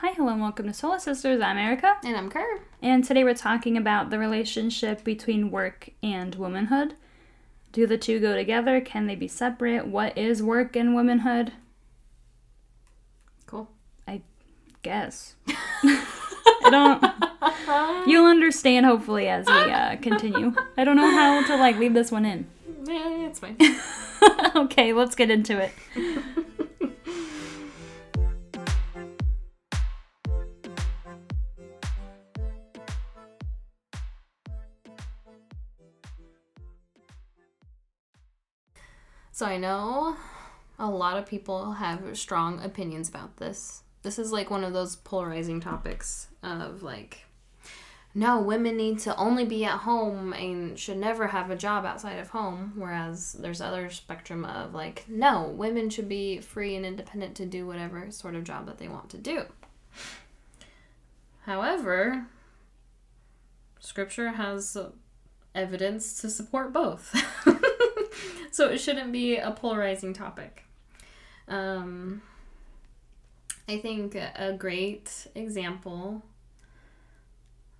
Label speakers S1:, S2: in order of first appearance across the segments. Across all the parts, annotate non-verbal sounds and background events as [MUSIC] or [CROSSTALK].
S1: Hi, hello, and welcome to Solar Sisters. I'm Erica,
S2: And I'm Kerr.
S1: and today we're talking about the relationship between work and womanhood. Do the two go together? Can they be separate? What is work and womanhood?
S2: Cool.
S1: I guess. I don't. [LAUGHS] You'll understand hopefully as we uh, continue. I don't know how to like leave this one in.
S2: Yeah, [LAUGHS] it's fine. [LAUGHS]
S1: okay, let's get into it.
S2: So I know a lot of people have strong opinions about this. This is like one of those polarizing topics of like, no, women need to only be at home and should never have a job outside of home. Whereas there's other spectrum of like, no, women should be free and independent to do whatever sort of job that they want to do. However, scripture has evidence to support both. [LAUGHS] so it shouldn't be a polarizing topic. Um, I think a great example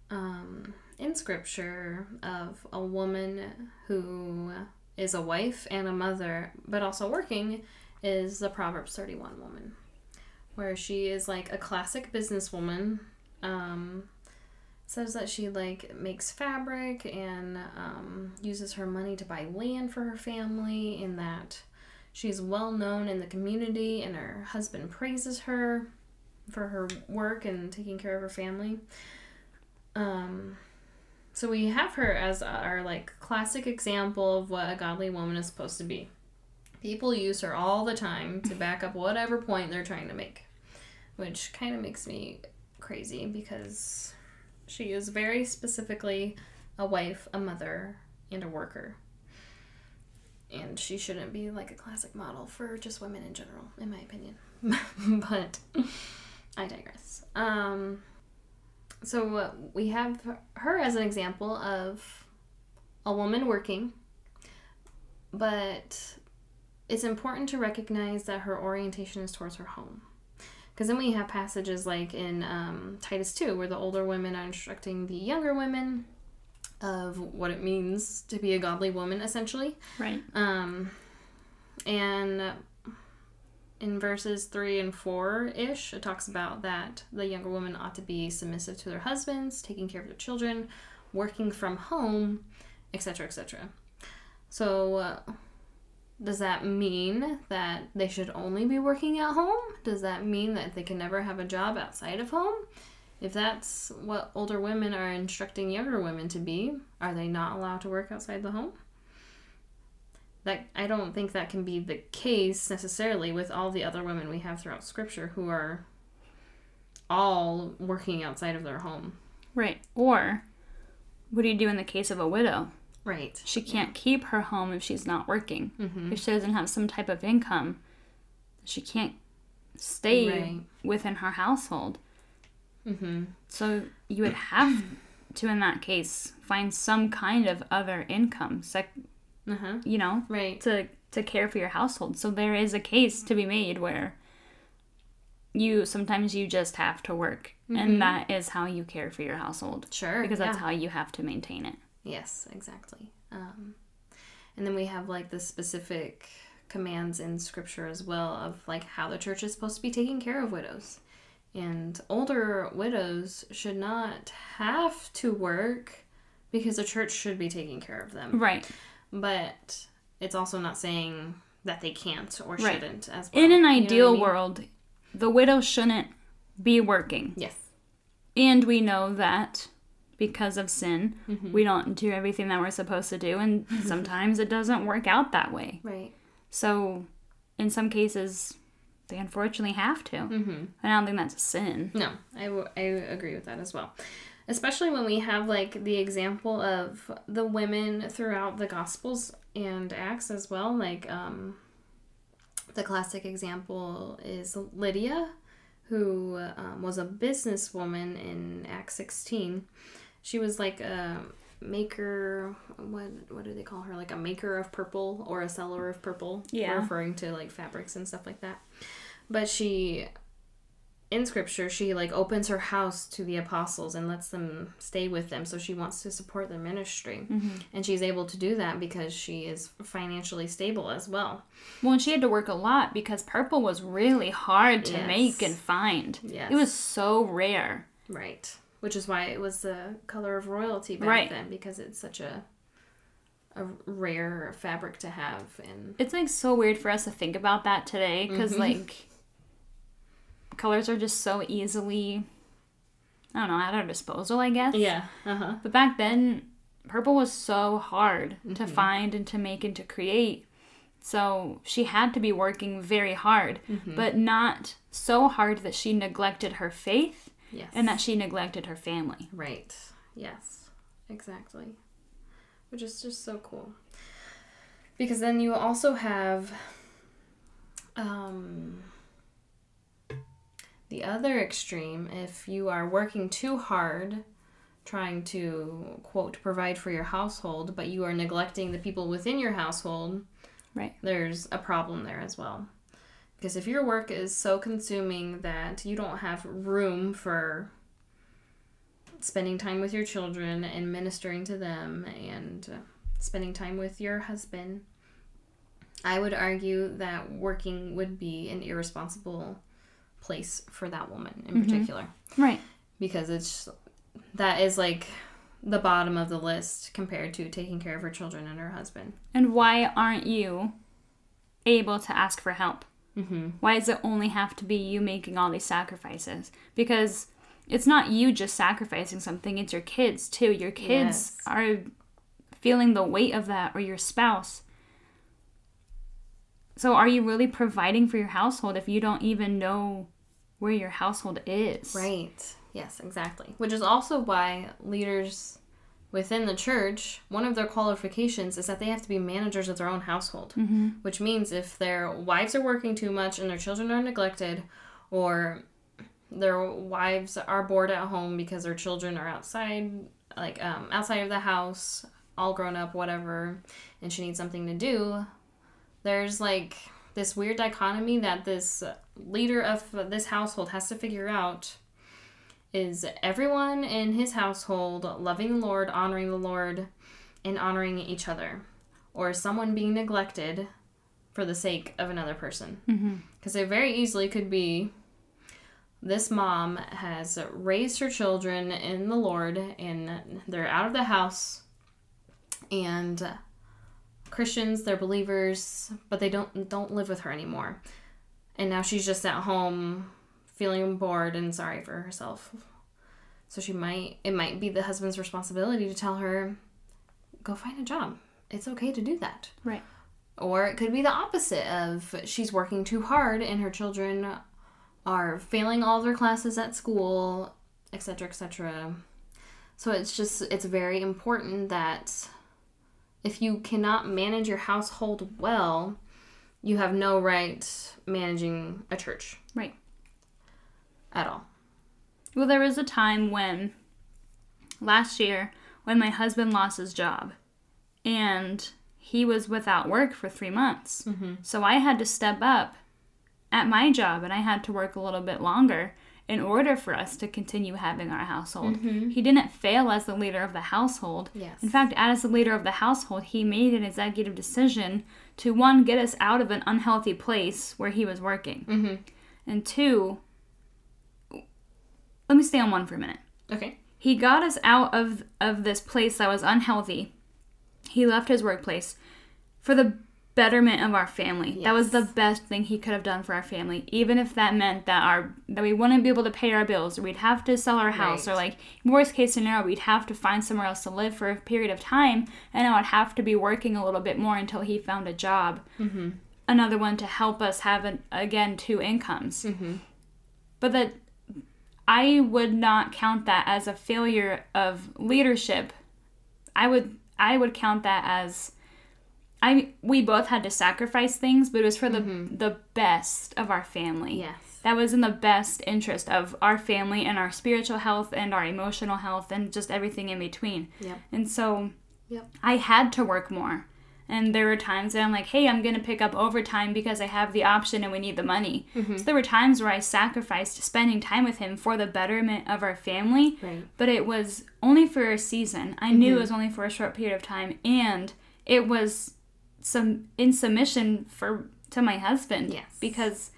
S2: um, in scripture of a woman who is a wife and a mother, but also working, is the Proverbs 31 woman, where she is like a classic businesswoman. Um, says that she like makes fabric and um, uses her money to buy land for her family and that she's well known in the community and her husband praises her for her work and taking care of her family. Um, so we have her as our like classic example of what a godly woman is supposed to be. People use her all the time to back up whatever point they're trying to make which kind of makes me crazy because she is very specifically a wife, a mother, and a worker. And she shouldn't be like a classic model for just women in general, in my opinion. [LAUGHS] but I digress. Um, so uh, we have her as an example of a woman working, but it's important to recognize that her orientation is towards her home. Because then we have passages like in um, Titus 2, where the older women are instructing the younger women of what it means to be a godly woman, essentially.
S1: Right.
S2: Um, and in verses 3 and 4 ish, it talks about that the younger women ought to be submissive to their husbands, taking care of their children, working from home, etc., etc. So, uh, does that mean that they should only be working at home? Does that mean that they can never have a job outside of home? If that's what older women are instructing younger women to be, are they not allowed to work outside the home? That I don't think that can be the case necessarily with all the other women we have throughout scripture who are all working outside of their home.
S1: Right. Or what do you do in the case of a widow?
S2: Right.
S1: She can't keep her home if she's not working.
S2: Mm-hmm.
S1: If she doesn't have some type of income, she can't stay
S2: Right.
S1: within her household.
S2: Mm-hmm.
S1: So you would have to, in that case, find some kind of other income, sec-
S2: Uh-huh.
S1: you know,
S2: Right.
S1: to to care for your household. So there is a case to be made where you sometimes you just have to work, and that is how you care for your household
S2: Sure.
S1: because that's
S2: yeah.
S1: how you have to maintain it.
S2: Yes, exactly. Um, and then we have like the specific commands in scripture as well of like how the church is supposed to be taking care of widows. And older widows should not have to work because the church should be taking care of them.
S1: Right.
S2: But it's also not saying that they can't or
S1: Right.
S2: shouldn't as well.
S1: In an
S2: You know I
S1: ideal
S2: mean?
S1: world, the widow shouldn't be working.
S2: Yes.
S1: And we know that because of sin,
S2: Mm-hmm.
S1: we don't do everything that we're supposed to do, and [LAUGHS] sometimes it doesn't work out that way.
S2: Right.
S1: So, in some cases, they unfortunately have to.
S2: Mm-hmm.
S1: I don't think that's a sin.
S2: No, I, w- I agree with that as well. Especially when we have like the example of the women throughout the Gospels and Acts as well. Like um, the classic example is Lydia, who um, was a businesswoman in Acts 16. She was like a maker what what do they call her like a maker of purple or a seller of purple
S1: Yeah.
S2: referring to like fabrics and stuff like that but she in scripture she like opens her house to the apostles and lets them stay with them so she wants to support their ministry mm-hmm. and she's able to do that because she is financially stable as well
S1: Well, and she had to work a lot because purple was really hard to
S2: Yes.
S1: make and find.
S2: Yes.
S1: It was so rare.
S2: right which is why it was the color of royalty back
S1: Right.
S2: then because it's such a a rare fabric to have and
S1: It's like so weird for us to think about that today because
S2: Mm-hmm.
S1: like colors are just so easily, I don't know, at our disposal, I guess.
S2: yeah uh-huh
S1: But back then, purple was so hard to
S2: Mm-hmm.
S1: find and to make and to create. So she had to be working very hard,
S2: Mm-hmm.
S1: but not so hard that she neglected her faith
S2: yes
S1: and that she neglected her family.
S2: Right. Yes. Exactly. Which is just so cool. Because then you also have um the other extreme if you are working too hard trying to quote provide for your household but you are neglecting the people within your household
S1: Right.
S2: there's a problem there as well because if your work is so consuming that you don't have room for spending time with your children and ministering to them and uh, spending time with your husband i would argue that working would be an irresponsible place for that woman in particular
S1: Right.
S2: because it's that is like the bottom of the list compared to taking care of her children and her husband
S1: And why aren't you able to ask for help?
S2: Mm-hmm.
S1: Why does it only have to be you making all these sacrifices? Because it's not you just sacrificing something, it's your kids too. Your kids
S2: Yes.
S1: are feeling the weight of that, or your spouse. So, are you really providing for your household if you don't even know where your household is?
S2: Right. Yes, exactly. Which is also why leaders within the church, one of their qualifications is that they have to be managers of their own household. Mm-hmm. Which means if their wives are working too much and their children are neglected, or their wives are bored at home because their children are outside, like um, outside of the house, all grown up, whatever, and she needs something to do, there's like this weird dichotomy that this leader of this household has to figure out is everyone in his household loving the Lord, honoring the Lord, and honoring each other, or is someone being neglected for the sake of another person? Mm-hmm. Because it very easily could be this mom has raised her children in the Lord, and they're out of the house, and Christians, they're believers, but they don't don't live with her anymore. And now she's just at home feeling bored and sorry for herself. So she might it might be the husband's responsibility to tell her go find a job. It's okay to do that.
S1: Right.
S2: Or it could be the opposite of she's working too hard and her children are failing all their classes at school, etc., etc. So it's just it's very important that if you cannot manage your household well, you have no right managing a church
S1: Right.
S2: At all.
S1: Well, there was a time when last year when my husband lost his job and he was without work for three months. Mm-hmm. So I had to step up at my job and I had to work a little bit longer in order for us to continue having our household. Mm-hmm. He didn't fail as the leader of the household.
S2: Yes.
S1: In fact, as the leader of the household, he made an executive decision to one, get us out of an unhealthy place where he was working, mm-hmm. and two, let me stay on one for a minute.
S2: Okay.
S1: He got us out of of this place that was unhealthy. He left his workplace for the betterment of our family. That was the best thing he could have done for our family, even if that meant that our that we wouldn't be able to pay our bills, or we'd have to sell our house, or like worst case scenario, we'd have to find somewhere else to live for a period of time, and I would have to be working a little bit more until he found a job. Mm-hmm. Another one to help us have an, again two incomes.
S2: Mm-hmm.
S1: But that I would not count that as a failure of leadership. I would I would count that as I we both had to sacrifice things, but it was for the mm-hmm. the best of our family.
S2: Yes.
S1: That was in the best interest of our family and our spiritual health and our emotional health and just everything in between.
S2: Yep.
S1: And so
S2: Yep.
S1: I had to work more. And there were times that I'm like, hey, I'm going to pick up overtime because I have the option and we need the money.
S2: Mm-hmm.
S1: So there were times where I sacrificed spending time with him for the betterment of our family.
S2: Right.
S1: But it was only for a season. I knew it was only for a short period of time. And it was some in submission for to my husband.
S2: Yes.
S1: Because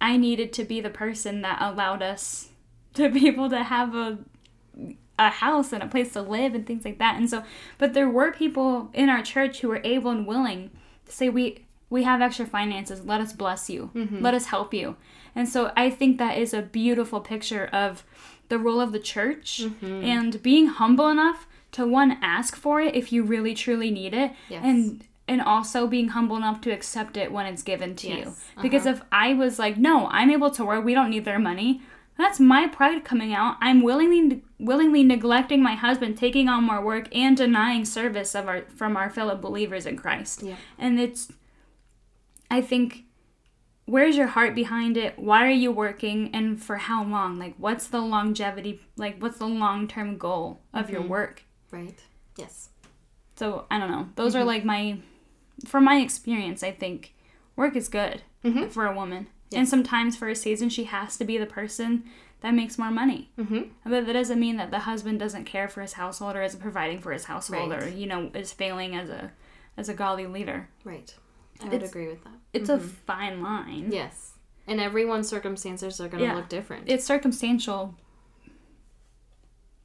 S1: I needed to be the person that allowed us [LAUGHS] to be able to have a a house and a place to live and things like that. And so, but there were people in our church who were able and willing to say, "We we have extra finances. Let us bless you. Let us help you." And so, I think that is a beautiful picture of the role of the church and being humble enough to one ask for it if you really truly need it,
S2: Yes.
S1: and and also being humble enough to accept it when it's given to you.
S2: Yes. Uh-huh.
S1: Because if I was like, "No, I'm able to work. We don't need their money." That's my pride coming out. I'm willingly willingly neglecting my husband, taking on more work and denying service of our from our fellow believers in Christ.
S2: Yeah.
S1: And it's I think where's your heart behind it? Why are you working and for how long? Like what's the longevity like what's the long-term goal of your mm-hmm. work?
S2: Right. Yes.
S1: So, I don't know. Those are mm-hmm. like my from my experience, I think work is good mm-hmm. for a woman. And sometimes for a season she has to be the person that makes more money.
S2: Mm-hmm.
S1: But that doesn't mean that the husband doesn't care for his household or isn't providing for his household
S2: Right.
S1: or you know is failing as a as a godly leader.
S2: Right. I would
S1: It's-
S2: agree with that.
S1: It's a fine line.
S2: Yes. And everyone's circumstances are going to
S1: Yeah.
S2: look different.
S1: It's circumstantial,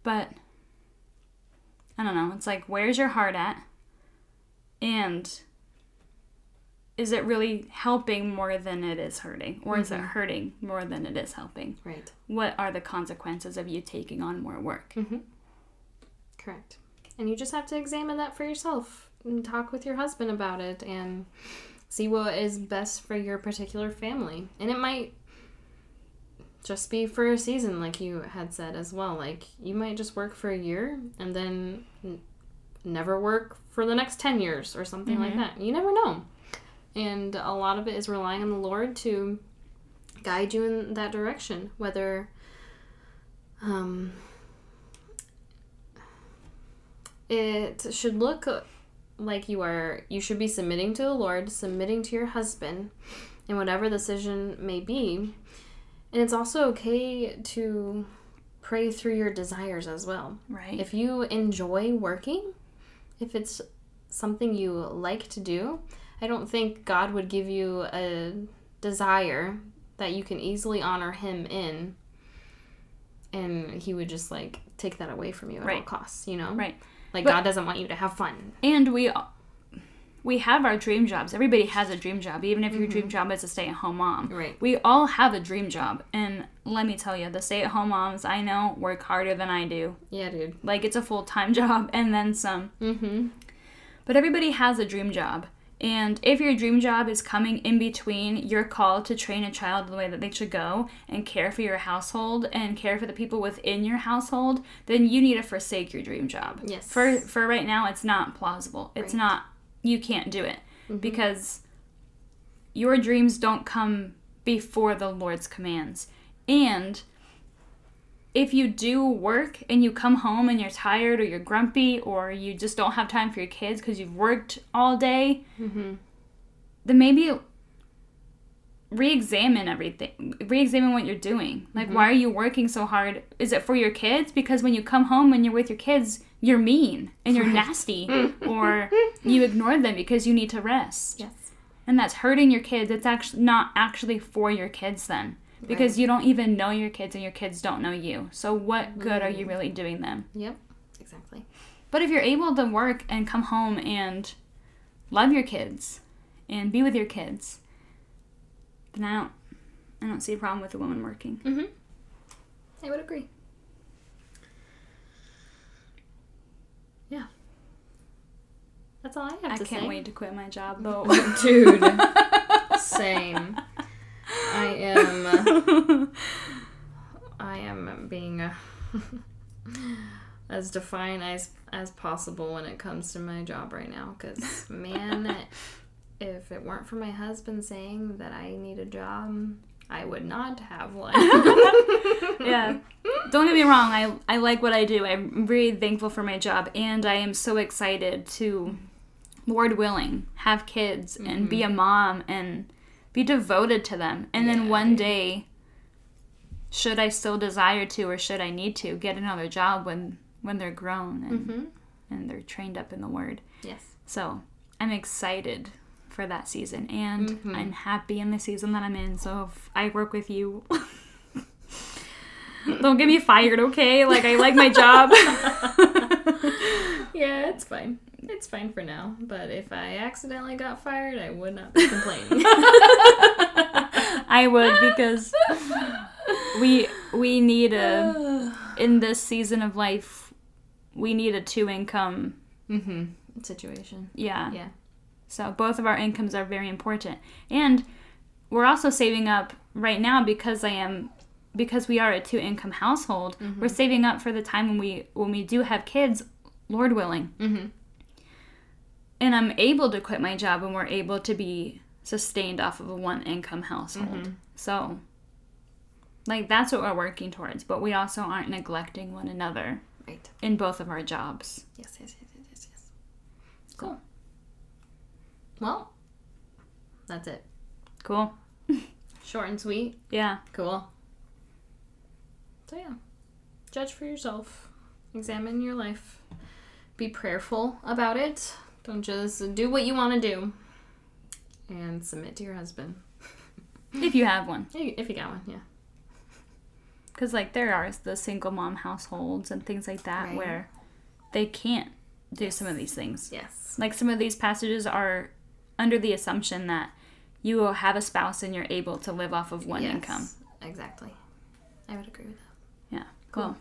S1: but I don't know. It's like where's your heart at, and is it really helping more than it is hurting, or is it mm-hmm. hurting more than it is helping?
S2: right.
S1: What are the consequences of you taking on more work? Mm-hmm.
S2: Correct. And you just have to examine that for yourself and talk with your husband about it and see what is best for your particular family. And it might just be for a season, like you had said as well. Like you might just work for a year and then n- never work for the next 10 years or something like mm-hmm. that. You never know. And a lot of it is relying on the Lord to guide you in that direction, whether um, it should look like you are you should be submitting to the lord submitting to your husband in whatever decision may be and it's also okay to pray through your desires as well
S1: Right.
S2: if you enjoy working if it's something you like to do i don't think god would give you a desire that you can easily honor him in and he would just like take that away from you at all costs you know
S1: right.
S2: like
S1: But-
S2: God doesn't want you to have fun.
S1: And we we have our dream jobs. Everybody has a dream job, even if your dream job is a stay-at-home mom.
S2: Right.
S1: We all have a dream job, and let me tell you, the stay-at-home moms I know work harder than I do.
S2: Yeah, dude.
S1: Like it's a full-time [LAUGHS] job and then some.
S2: Mm-hmm.
S1: But everybody has a dream job. And if your dream job is coming in between your call to train a child the way that they should go and care for your household and care for the people within your household, then you need to forsake your dream job.
S2: Yes.
S1: For for right now it's not plausible. It's
S2: Right.
S1: not you can't do it mm-hmm. because your dreams don't come before the Lord's commands. And if you do work and you come home and you're tired or you're grumpy or you just don't have time for your kids because you've worked all day, mm-hmm. then maybe re-examine everything re-examine what you're doing. Like why mm-hmm. are you working so hard? Is it for your kids? Because when you come home and you're with your kids you're mean and you're [LAUGHS] nasty [LAUGHS] or you ignore them because you need to rest.
S2: Yes.
S1: and that's hurting your kids. It's actually not actually for your kids then because you don't even know your kids and your kids don't know you so what good are you really doing them
S2: Yep. Exactly.
S1: but if you're able to work and come home and love your kids and be with your kids then i don't i don't see a problem with a woman working
S2: Mm-hmm. I would agree. Yeah. That's all I have
S1: i
S2: to say.
S1: I can't wait to quit my job though [LAUGHS]
S2: Dude. [LAUGHS] Same. I [LAUGHS] am. I am being uh, [LAUGHS] as defiant as as possible when it comes to my job right now. Cause man, [LAUGHS] if it weren't for my husband saying that I need a job, I would not have one.
S1: yeah don't get me wrong I, I like what i do i'm very thankful for my job and i am so excited to Lord willing, have kids and be a mom and be devoted to them. And then
S2: Yeah.
S1: one day, should I still desire to or should I need to get another job when when they're grown and,
S2: Mm-hmm.
S1: and they're trained up in the word.
S2: Yes.
S1: So I'm excited for that season and
S2: Mhm.
S1: I'm happy in the season that I'm in. So if I work with you, [LAUGHS] don't get me fired, okay? Like I like my job. [LAUGHS] [LAUGHS]
S2: Yeah, it's fine. It's fine for now. But if I accidentally got fired, I would not be complaining.
S1: I would because we we need a [SIGHS] in this season of life we need a two income
S2: mm-hmm. Situation.
S1: yeah.
S2: Yeah.
S1: So both of our incomes are very important. And we're also saving up right now because I am because we are a two income household.
S2: Mm-hmm.
S1: We're saving up for the time when we when we do have kids, Lord willing.
S2: Mm-hmm.
S1: And I'm able to quit my job and we're able to be sustained off of a one income household.
S2: Mm-hmm.
S1: So like that's what we're working towards, but we also aren't neglecting one another
S2: Right.
S1: in both of our jobs.
S2: Yes, yes, yes, yes, yes, yes. Cool. Well, that's it.
S1: Cool. [LAUGHS]
S2: Short and sweet.
S1: Yeah.
S2: Cool. So yeah, judge for yourself. Examine your life. Be prayerful about it. Don't just do what you want to do. And submit to your husband. [LAUGHS]
S1: If you have one.
S2: If you got one, yeah.
S1: Because, like, there are the single mom households and things like that
S2: Right.
S1: where they can't do some of these things.
S2: Yes.
S1: Like, some of these passages are under the assumption that you will have a spouse and you're able to live off of one
S2: Yes,
S1: income.
S2: Exactly. I would agree with that.
S1: Yeah.
S2: Cool.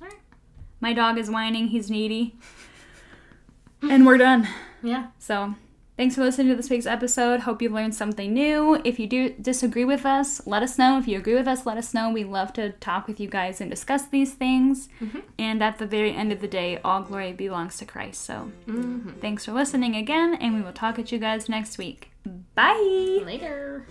S1: Cool. My dog is whining. He's needy. [LAUGHS] and we're done.
S2: Yeah.
S1: So, thanks for listening to this week's episode. Hope you learned something new. If you do disagree with us, let us know. If you agree with us, let us know. We love to talk with you guys and discuss these things. And at the very end of the day, all glory belongs to Christ. So,
S2: Mm-hmm.
S1: thanks for listening again, and we will talk at you guys next week. Bye.
S2: Later.